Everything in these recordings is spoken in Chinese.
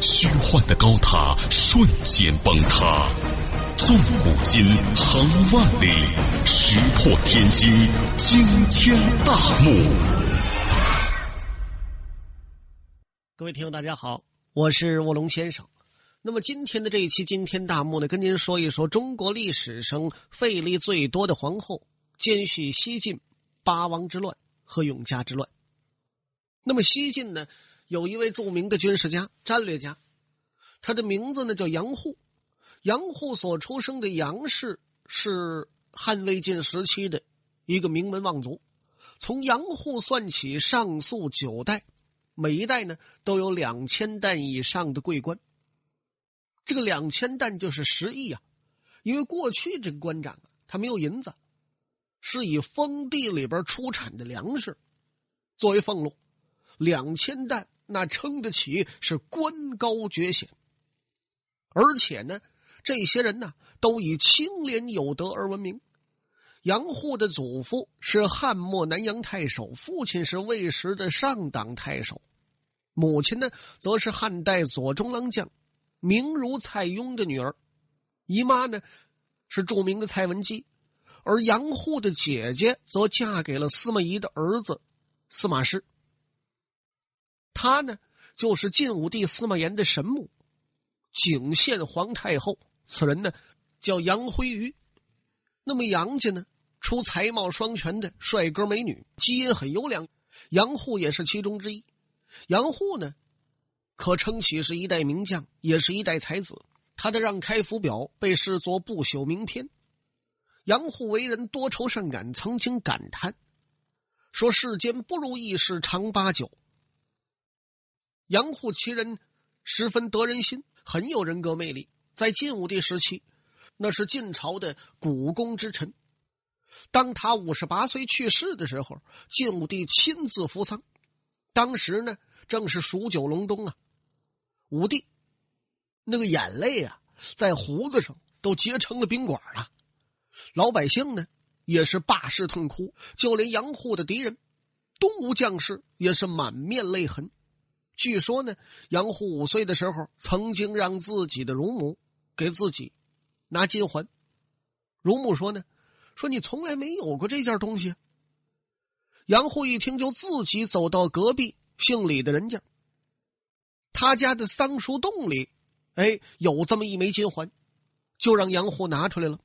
虚幻的高塔瞬间崩塌，纵古今，横万里，石破天惊，惊天大幕。各位听友，大家好，我是卧龙先生。那么今天的这一期惊天大幕呢，跟您说一说中国历史上费力最多的皇后，兼续西晋八王之乱和永嘉之乱。那么西晋呢？有一位著名的军事家、战略家，他的名字呢叫杨户。杨户所出生的杨氏是汉魏晋时期的一个名门望族。从杨户算起，上溯九代，每一代呢都有两千担以上的桂官。这个两千担就是十亿啊！因为过去这个官长啊，他没有银子，是以封地里边出产的粮食作为俸禄，两千担。那称得起是官高爵显，而且呢，这些人呢都以清廉有德而闻名。杨户的祖父是汉末南阳太守，父亲是魏时的上党太守，母亲呢则是汉代左中郎将名如蔡邕的女儿，姨妈呢是著名的蔡文姬，而杨户的姐姐则嫁给了司马懿的儿子司马师。他呢，就是晋武帝司马炎的神母，景献皇太后。此人呢，叫杨辉瑜。那么杨家呢，出才貌双全的帅哥美女，基因很优良。杨户也是其中之一。杨户呢，可称起是一代名将，也是一代才子。他的《让开府表》被视作不朽名篇。杨户为人多愁善感，曾经感叹说：“世间不如意事常八九。”杨户其人十分得人心，很有人格魅力。在晋武帝时期，那是晋朝的股肱之臣。当他五十八岁去世的时候，晋武帝亲自扶丧。当时呢，正是数九隆冬啊，武帝那个眼泪啊，在胡子上都结成了冰管了。老百姓呢，也是罢市痛哭，就连杨户的敌人东吴将士也是满面泪痕。据说呢，杨虎五岁的时候，曾经让自己的乳母给自己拿金环。乳母说呢：“说你从来没有过这件东西。”杨虎一听，就自己走到隔壁姓李的人家，他家的桑树洞里，哎，有这么一枚金环，就让杨虎拿出来了。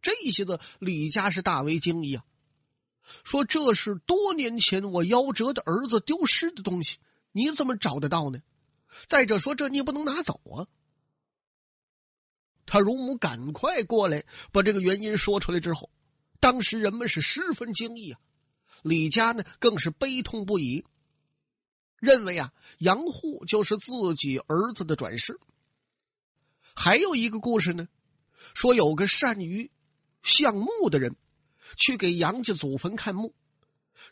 这一下子李家是大为惊异啊，说这是多年前我夭折的儿子丢失的东西。你怎么找得到呢？再者说，这你也不能拿走啊！他乳母赶快过来把这个原因说出来之后，当时人们是十分惊异啊。李家呢更是悲痛不已，认为啊杨户就是自己儿子的转世。还有一个故事呢，说有个善于相墓的人去给杨家祖坟看墓，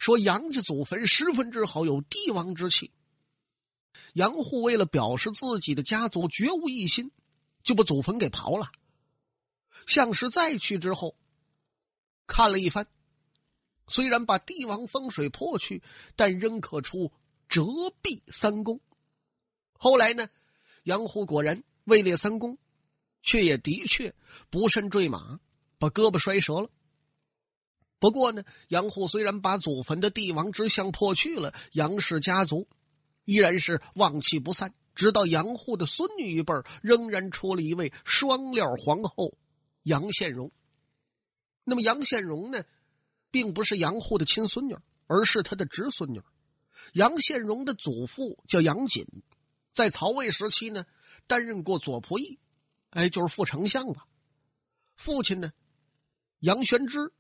说杨家祖坟十分之好，有帝王之气。杨户为了表示自己的家族绝无异心，就把祖坟给刨了。相氏再去之后，看了一番，虽然把帝王风水破去，但仍可出折臂三公。后来呢，杨户果然位列三公，却也的确不慎坠马，把胳膊摔折了。不过呢，杨户虽然把祖坟的帝王之相破去了，杨氏家族。依然是旺气不散，直到杨户的孙女一辈仍然出了一位双料皇后杨宪荣。那么杨宪荣呢，并不是杨户的亲孙女，而是他的侄孙女。杨宪荣的祖父叫杨锦，在曹魏时期呢，担任过左仆射，哎，就是副丞相吧。父亲呢，杨玄之，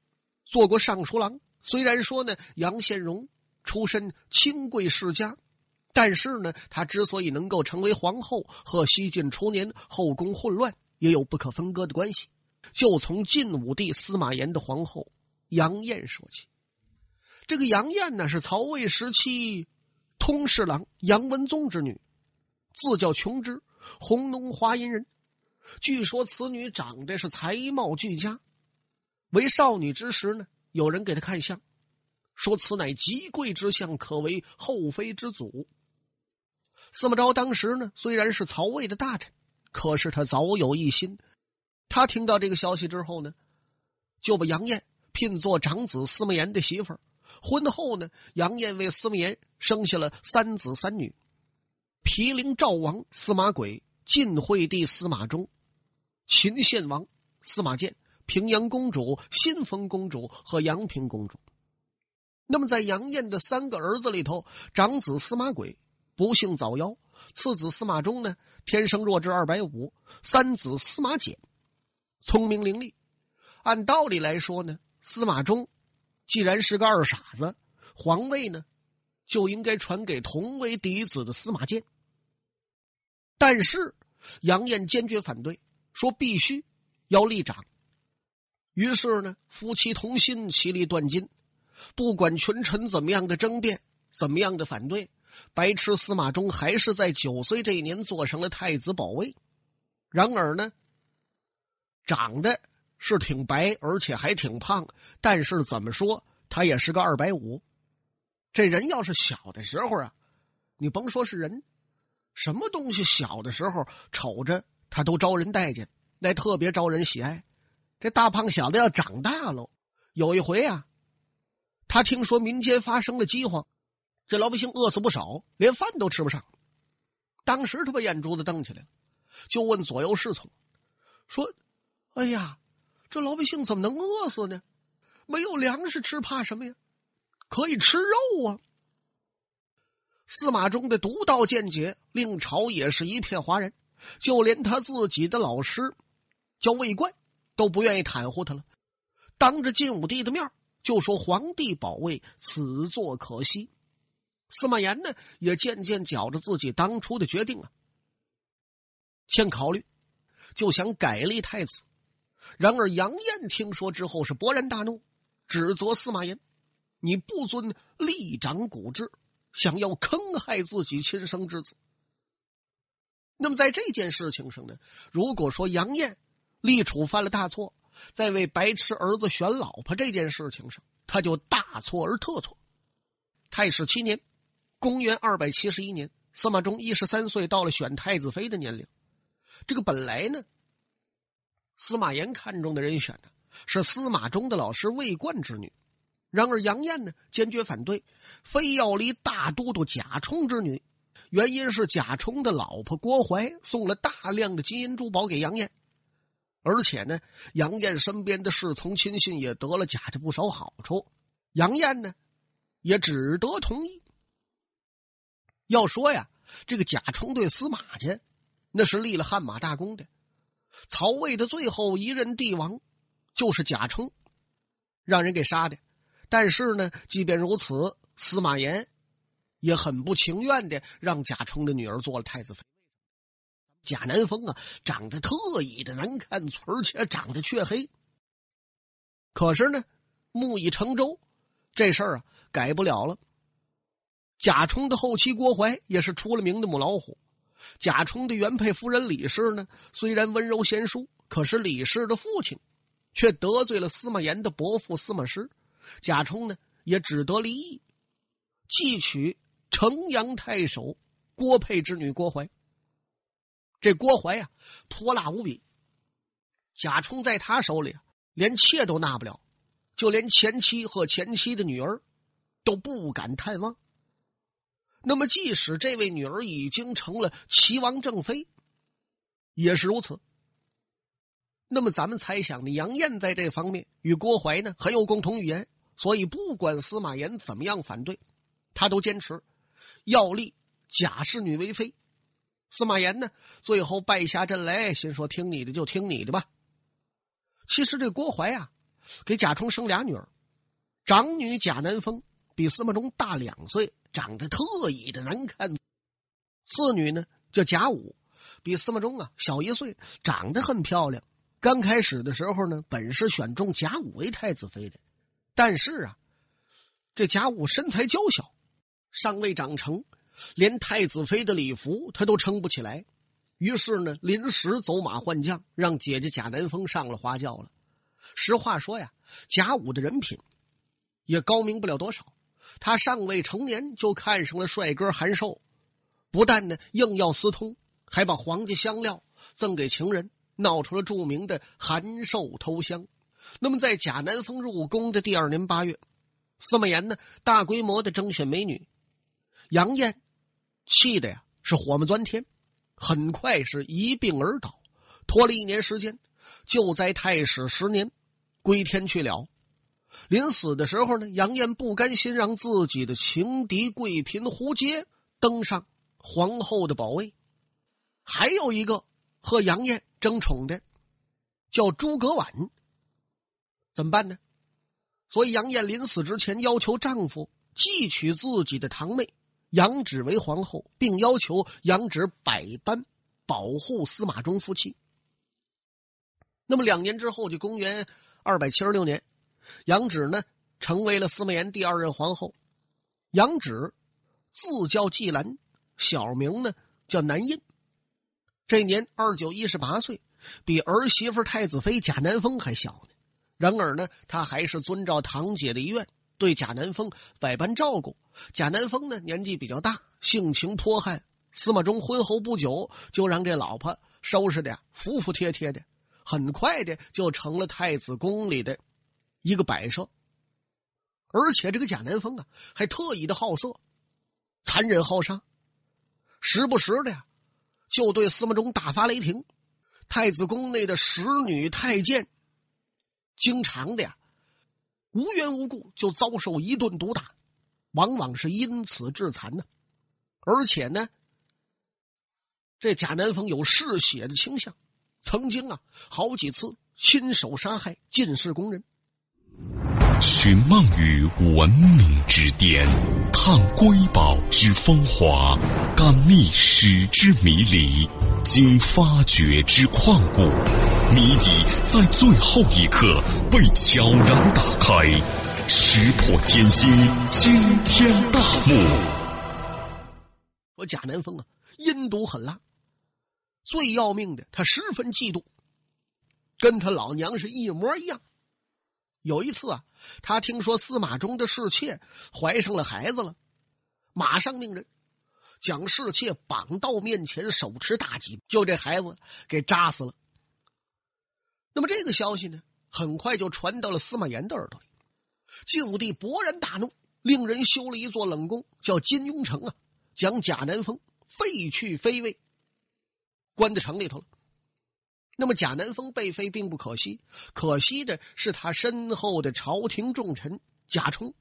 做过尚书郎。虽然说呢，杨宪荣出身清贵世家。但是呢，她之所以能够成为皇后，和西晋初年后宫混乱也有不可分割的关系。就从晋武帝司马炎的皇后杨艳说起。这个杨艳呢，是曹魏时期通侍郎杨文宗之女，字叫琼枝，红农华阴人。据说此女长得是才貌俱佳，为少女之时呢，有人给她看相，说此乃极贵之相，可为后妃之祖。司马昭当时呢，虽然是曹魏的大臣，可是他早有一心。他听到这个消息之后呢，就把杨艳聘做长子司马炎的媳妇儿。婚后呢，杨艳为司马炎生下了三子三女：毗陵赵王司马轨、晋惠帝司马衷、秦献王司马建、平阳公主新丰公主和阳平公主。那么，在杨艳的三个儿子里头，长子司马轨不幸早夭，次子司马衷呢天生弱智二百五，三子司马简聪明伶俐。按道理来说呢，司马衷。既然是个二傻子，皇位呢，就应该传给同为嫡子的司马迁。但是杨艳坚决反对，说必须要立长。于是呢，夫妻同心，其利断金。不管群臣怎么样的争辩，怎么样的反对，白痴司马衷还是在九岁这一年做上了太子保位。然而呢，长得。是挺白，而且还挺胖，但是怎么说，他也是个二百五。这人要是小的时候啊，你甭说是人，什么东西小的时候瞅着他都招人待见，那特别招人喜爱。这大胖小子要长大喽，有一回啊，他听说民间发生了饥荒，这老百姓饿死不少，连饭都吃不上。当时他把眼珠子瞪起来了，就问左右侍从说：“哎呀！”这老百姓怎么能饿死呢？没有粮食吃，怕什么呀？可以吃肉啊！司马衷的独到见解令朝野是一片哗然，就连他自己的老师叫魏冠都不愿意袒护他了，当着晋武帝的面就说：“皇帝保卫，此作可惜。”司马炎呢，也渐渐觉着自己当初的决定啊，欠考虑，就想改立太子。然而杨艳听说之后是勃然大怒，指责司马炎：“你不遵立长古制，想要坑害自己亲生之子。”那么在这件事情上呢，如果说杨艳立储犯了大错，在为白痴儿子选老婆这件事情上，他就大错而特错。太史七年，公元二百七十一年，司马衷一十三岁，到了选太子妃的年龄。这个本来呢。司马炎看中的人选呢，是司马衷的老师魏冠之女。然而杨艳呢，坚决反对，非要立大都督贾充之女。原因是贾充的老婆郭槐送了大量的金银珠宝给杨艳，而且呢，杨艳身边的侍从亲信也得了贾家不少好处。杨艳呢，也只得同意。要说呀，这个贾充对司马家，那是立了汗马大功的。曹魏的最后一任帝王，就是贾充，让人给杀的。但是呢，即便如此，司马炎也很不情愿的让贾充的女儿做了太子妃。贾南风啊，长得特异的难看，而且长得却黑。可是呢，木已成舟，这事儿啊改不了了。贾充的后妻郭槐也是出了名的母老虎。贾充的原配夫人李氏呢，虽然温柔贤淑，可是李氏的父亲却得罪了司马炎的伯父司马师，贾充呢也只得离异，继娶城阳太守郭沛之女郭槐。这郭槐呀，泼辣无比，贾充在他手里连妾都纳不了，就连前妻和前妻的女儿都不敢探望。那么，即使这位女儿已经成了齐王正妃，也是如此。那么，咱们猜想呢？杨艳在这方面与郭槐呢很有共同语言，所以不管司马炎怎么样反对，他都坚持要立贾氏女为妃。司马炎呢，最后败下阵来，心说：“听你的，就听你的吧。”其实，这郭槐啊，给贾充生俩女儿，长女贾南风比司马衷大两岁。长得特异的难看，次女呢叫贾武，比司马衷啊小一岁，长得很漂亮。刚开始的时候呢，本是选中贾武为太子妃的，但是啊，这贾武身材娇小，尚未长成，连太子妃的礼服他都撑不起来。于是呢，临时走马换将，让姐姐贾南风上了花轿了。实话说呀，贾武的人品也高明不了多少。他尚未成年就看上了帅哥韩寿，不但呢硬要私通，还把皇家香料赠给情人，闹出了著名的韩寿偷香。那么，在贾南风入宫的第二年八月，司马炎呢大规模的征选美女，杨艳气的呀是火冒钻天，很快是一病而倒，拖了一年时间，就在太史十年归天去了。临死的时候呢，杨艳不甘心让自己的情敌贵嫔胡洁登上皇后的宝位，还有一个和杨艳争宠的，叫诸葛婉。怎么办呢？所以杨艳临死之前要求丈夫继娶自己的堂妹杨芷为皇后，并要求杨芷百般保护司马衷夫妻。那么两年之后，就公元二百七十六年。杨芷呢，成为了司马炎第二任皇后。杨芷字叫季兰，小名呢叫南印。这年二九一十八岁，比儿媳妇太子妃贾南风还小呢。然而呢，他还是遵照堂姐的遗愿，对贾南风百般照顾。贾南风呢，年纪比较大，性情泼悍。司马衷婚后不久，就让这老婆收拾的服服帖帖的，很快的就成了太子宫里的。一个摆设，而且这个贾南风啊，还特意的好色、残忍好杀，时不时的呀，就对司马衷大发雷霆。太子宫内的使女太监，经常的呀，无缘无故就遭受一顿毒打，往往是因此致残呢。而且呢，这贾南风有嗜血的倾向，曾经啊，好几次亲手杀害进士宫人。寻梦于文明之巅，探瑰宝之风华，感历史之迷离，经发掘之旷古，谜底在最后一刻被悄然打开，石破天惊，惊天大幕。我贾南风啊，阴毒狠辣，最要命的，他十分嫉妒，跟他老娘是一模一样。有一次啊，他听说司马衷的侍妾怀上了孩子了，马上命人将侍妾绑到面前，手持大戟，就这孩子给扎死了。那么这个消息呢，很快就传到了司马炎的耳朵里。晋武帝勃然大怒，令人修了一座冷宫，叫金庸城啊，将贾南风废去妃位，关在城里头了。那么贾南风被废并不可惜，可惜的是他身后的朝廷重臣贾充，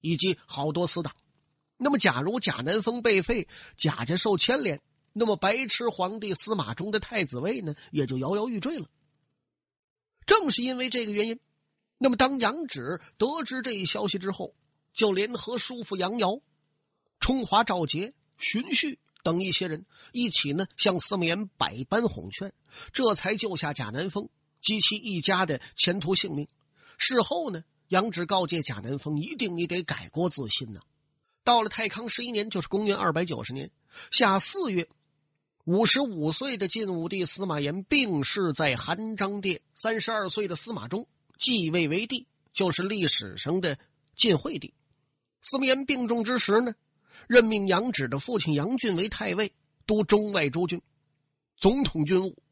以及好多死党。那么假如贾南风被废，贾家受牵连，那么白痴皇帝司马衷的太子位呢，也就摇摇欲坠了。正是因为这个原因，那么当杨芷得知这一消息之后，就联合叔父杨瑶、冲华、赵杰、荀彧。等一些人一起呢，向司马炎百般哄劝，这才救下贾南风及其一家的前途性命。事后呢，杨芷告诫贾南风，一定你得改过自新呐。到了太康十一年，就是公元二百九十年下四月，五十五岁的晋武帝司马炎病逝在韩章殿。三十二岁的司马衷继位为帝，就是历史上的晋惠帝。司马炎病重之时呢。任命杨芷的父亲杨俊为太尉，督中外诸军，总统军务，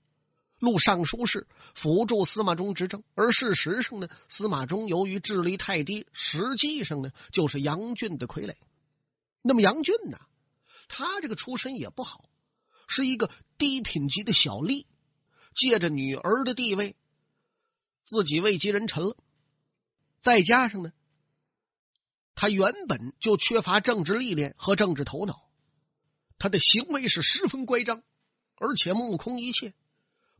录尚书事，辅助司马衷执政。而事实上呢，司马衷由于智力太低，实际上呢就是杨俊的傀儡。那么杨俊呢，他这个出身也不好，是一个低品级的小吏，借着女儿的地位，自己位极人臣了。再加上呢。他原本就缺乏政治历练和政治头脑，他的行为是十分乖张，而且目空一切。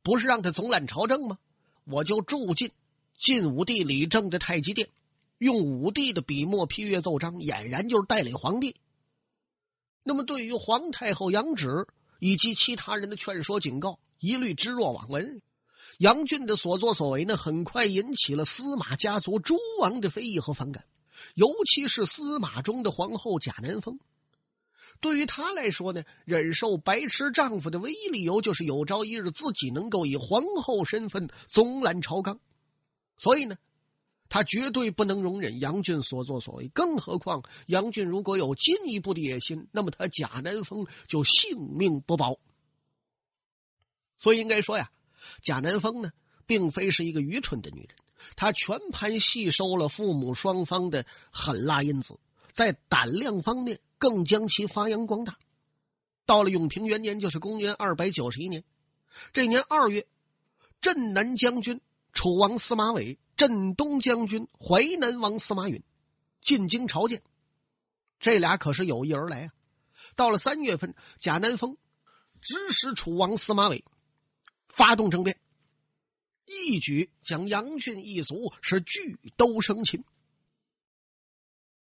不是让他总揽朝政吗？我就住进晋武帝李政的太极殿，用武帝的笔墨批阅奏章，俨然就是代理皇帝。那么，对于皇太后杨芷以及其他人的劝说警告，一律置若罔闻。杨俊的所作所为呢，很快引起了司马家族诸王的非议和反感，尤其是司马衷的皇后贾南风。对于她来说呢，忍受白痴丈夫的唯一理由就是有朝一日自己能够以皇后身份纵览朝纲，所以呢，她绝对不能容忍杨俊所作所为。更何况杨俊如果有进一步的野心，那么他贾南风就性命不保。所以应该说呀。贾南风呢，并非是一个愚蠢的女人，他全盘吸收了父母双方的狠辣因子，在胆量方面更将其发扬光大。到了永平元年，就是公元二百九十一年，这年二月，镇南将军楚王司马伟、镇东将军淮南王司马允进京朝见，这俩可是有意而来啊。到了三月份，贾南风指使楚王司马伟。发动政变，一举将杨俊一族是拒都生擒。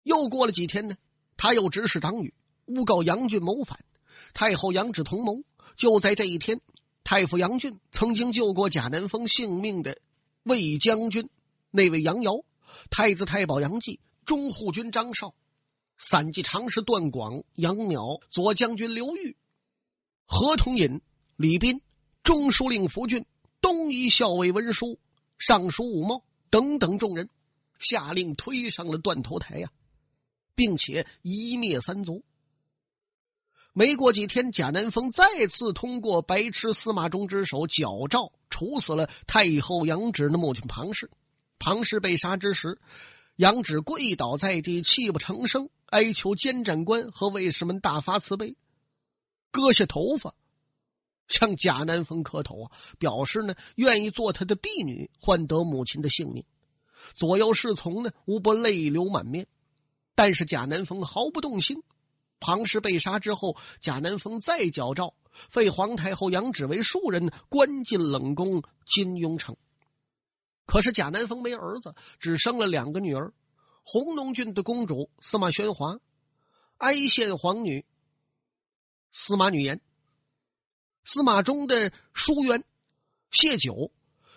又过了几天呢，他又指使党羽诬告杨俊谋反。太后杨芷同谋。就在这一天，太傅杨俊曾经救过贾南风性命的魏将军那位杨瑶，太子太保杨继、中护军张绍、散骑常侍段广、杨邈、左将军刘裕、何同隐、李斌。中书令福俊、东夷校尉文书、尚书武茂等等众人，下令推上了断头台呀，并且一灭三族。没过几天，贾南风再次通过白痴司马衷之手矫诏处死了太后杨芷的母亲庞氏。庞氏被杀之时，杨芷跪倒在地，泣不成声，哀求监斩官和卫士们大发慈悲，割下头发。向贾南风磕头啊，表示呢愿意做他的婢女，换得母亲的性命。左右侍从呢无不泪流满面，但是贾南风毫不动心。庞氏被杀之后，贾南风再矫诏废皇太后杨芷为庶人，关进冷宫金庸城。可是贾南风没儿子，只生了两个女儿：红龙郡的公主司马宣华，哀县皇女司马女言。司马衷的疏远谢九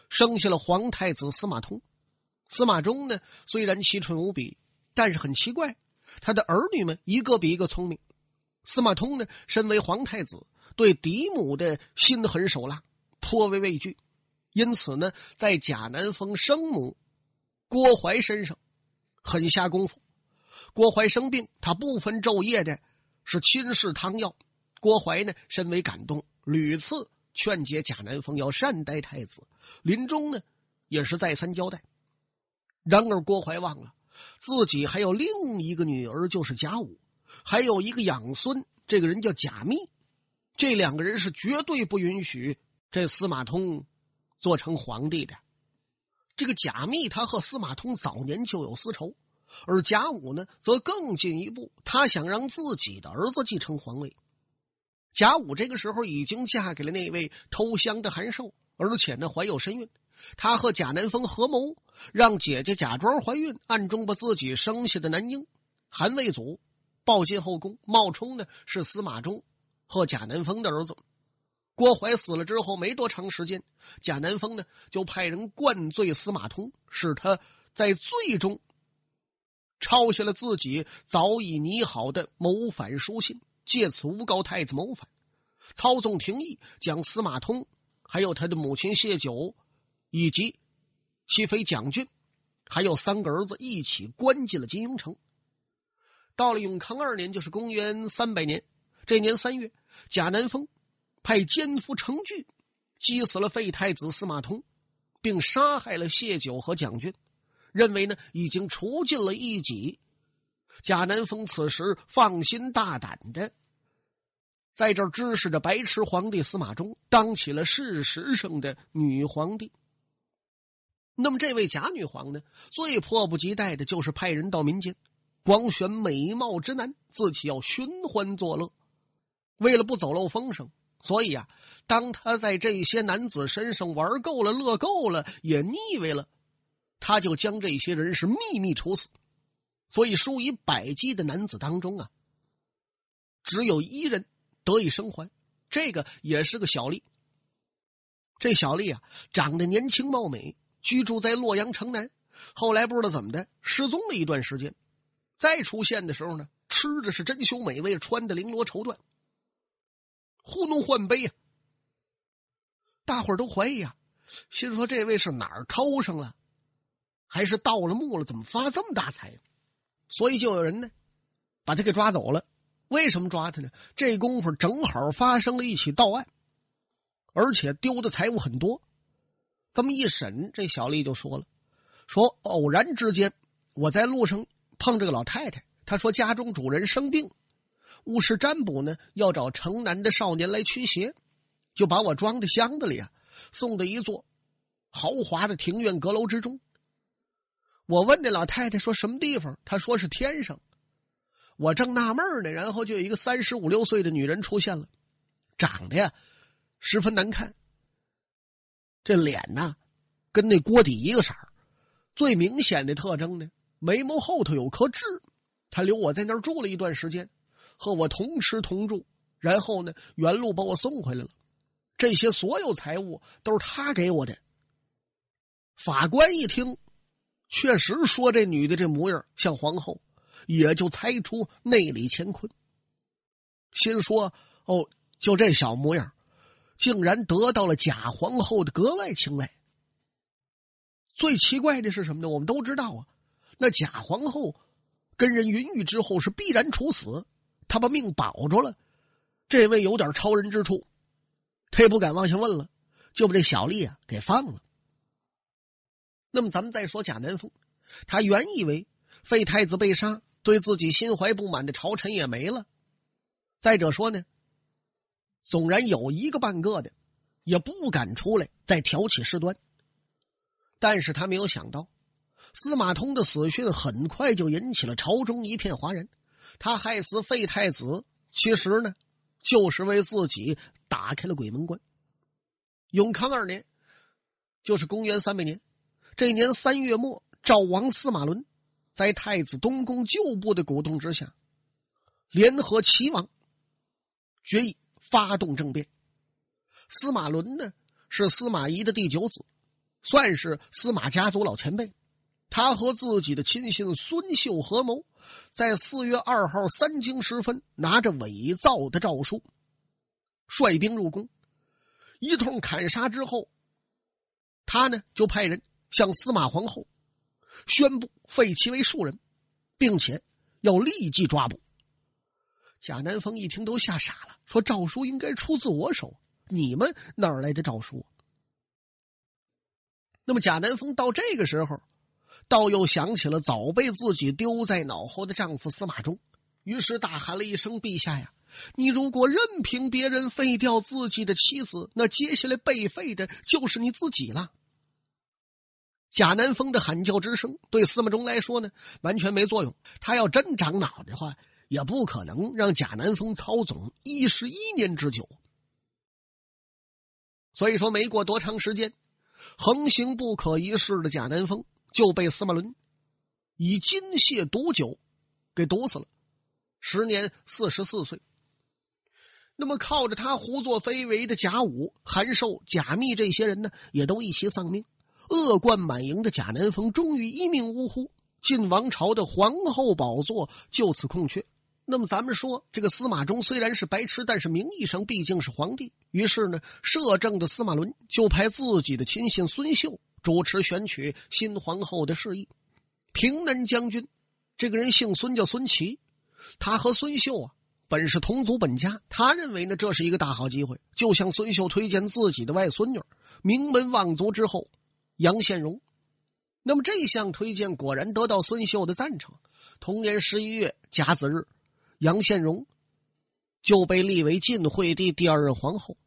生下了皇太子司马通。司马衷呢，虽然奇蠢无比，但是很奇怪，他的儿女们一个比一个聪明。司马通呢，身为皇太子，对嫡母的心狠手辣颇为畏惧，因此呢，在贾南风生母郭槐身上狠下功夫。郭槐生病，他不分昼夜的是亲试汤药。郭槐呢，深为感动。屡次劝解贾南风要善待太子，临终呢也是再三交代。然而郭槐忘了自己还有另一个女儿，就是贾武，还有一个养孙，这个人叫贾密。这两个人是绝对不允许这司马通做成皇帝的。这个贾密他和司马通早年就有私仇，而贾武呢则更进一步，他想让自己的儿子继承皇位。贾武这个时候已经嫁给了那位偷香的韩寿，而且呢怀有身孕。他和贾南风合谋，让姐姐假装怀孕，暗中把自己生下的男婴韩卫祖抱进后宫，冒充呢是司马衷和贾南风的儿子。郭槐死了之后没多长时间，贾南风呢就派人灌醉司马通，使他在醉中抄下了自己早已拟好的谋反书信。借此诬告太子谋反，操纵廷议，将司马通还有他的母亲谢九，以及其妃蒋俊，还有三个儿子一起关进了金庸城。到了永康二年，就是公元三百年，这年三月，贾南风派奸夫程据击死了废太子司马通，并杀害了谢九和蒋俊，认为呢已经除尽了异己。贾南风此时放心大胆的，在这儿指使着白痴皇帝司马衷当起了事实上的女皇帝。那么，这位贾女皇呢，最迫不及待的就是派人到民间，光选美貌之男，自己要寻欢作乐。为了不走漏风声，所以啊，当他在这些男子身上玩够了、乐够了，也腻味了，他就将这些人是秘密处死。所以，数以百计的男子当中啊，只有一人得以生还，这个也是个小丽。这小丽啊，长得年轻貌美，居住在洛阳城南。后来不知道怎么的失踪了一段时间，再出现的时候呢，吃的是珍馐美味，穿的绫罗绸缎，呼弄唤杯呀。大伙儿都怀疑呀，心说这位是哪儿偷上了，还是盗了墓了？怎么发这么大财？所以就有人呢，把他给抓走了。为什么抓他呢？这功夫正好发生了一起盗案，而且丢的财物很多。这么一审，这小丽就说了。说偶然之间，我在路上碰着个老太太，她说家中主人生病，巫师占卜呢要找城南的少年来驱邪，就把我装在箱子里啊，送到一座豪华的庭院阁楼之中。我问那老太太说什么地方，她说是天上。我正纳闷呢，然后就有一个三十五六岁的女人出现了，长得呀十分难看，这脸呢跟那锅底一个色儿。最明显的特征呢，眉毛后头有颗痣。他留我在那儿住了一段时间，和我同吃同住，然后呢，原路把我送回来了。这些所有财物都是他给我的。法官一听，确实说这女的这模样像皇后，也就猜出内里乾坤。心说：“哦，就这小模样，竟然得到了假皇后的格外青睐。”最奇怪的是什么呢？我们都知道啊，那假皇后跟人云雨之后是必然处死，他把命保着了。这位有点超人之处，他也不敢往下问了，就把这小丽啊给放了。那么咱们再说贾南风，他原以为废太子被杀，对自己心怀不满的朝臣也没了。再者说呢，纵然有一个半个的，也不敢出来再挑起事端。但是他没有想到，司马通的死讯很快就引起了朝中一片哗然。他害死废太子，其实呢，就是为自己打开了鬼门关。永康二年，就是公元三百年，这年三月末，赵王司马伦在太子东宫旧部的鼓动之下，联合齐王，决议发动政变。司马伦呢，是司马懿的第九子。算是司马家族老前辈，他和自己的亲信孙秀合谋，在四月二号三更时分，拿着伪造的诏书，率兵入宫，一通砍杀之后，他呢就派人向司马皇后宣布废其为庶人，并且要立即抓捕。贾南风一听都吓傻了，说：“诏书应该出自我手，你们哪儿来的诏书？”那么贾南风到这个时候，倒又想起了早被自己丢在脑后的丈夫司马衷，于是大喊了一声：“陛下呀，你如果任凭别人废掉自己的妻子，那接下来被废的就是你自己了。”贾南风的喊叫之声对司马衷来说呢，完全没作用。他要真长脑的话，也不可能让贾南风操纵一十一年之久。所以说，没过多长时间。横行不可一世的贾南风就被司马伦以金屑毒酒给毒死了，时年四十四岁。那么靠着他胡作非为的贾武、韩寿、贾密这些人呢，也都一起丧命。恶贯满盈的贾南风终于一命呜呼，晋王朝的皇后宝座就此空缺。那么咱们说，这个司马衷虽然是白痴，但是名义上毕竟是皇帝。于是呢，摄政的司马伦就派自己的亲信孙秀主持选取新皇后的事宜。平南将军，这个人姓孙，叫孙琦。他和孙秀啊，本是同族本家。他认为呢，这是一个大好机会，就向孙秀推荐自己的外孙女，名门望族之后杨宪荣。那么这项推荐果然得到孙秀的赞成。同年十一月甲子日。杨宪荣就被立为晋惠帝第二任皇后，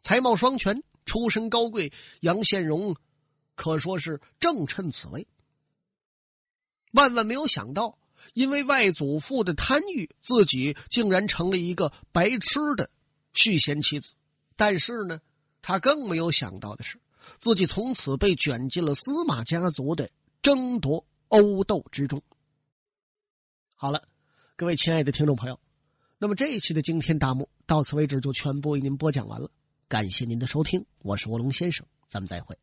才貌双全，出身高贵。杨宪荣可说是正趁此位。万万没有想到，因为外祖父的贪欲，自己竟然成了一个白痴的续弦妻子。但是呢，他更没有想到的是，自己从此被卷进了司马家族的争夺殴斗之中。好了。各位亲爱的听众朋友，那么这一期的惊天大幕。到此为止就全部为您播讲完了。感谢您的收听，我是卧龙先生，咱们再会。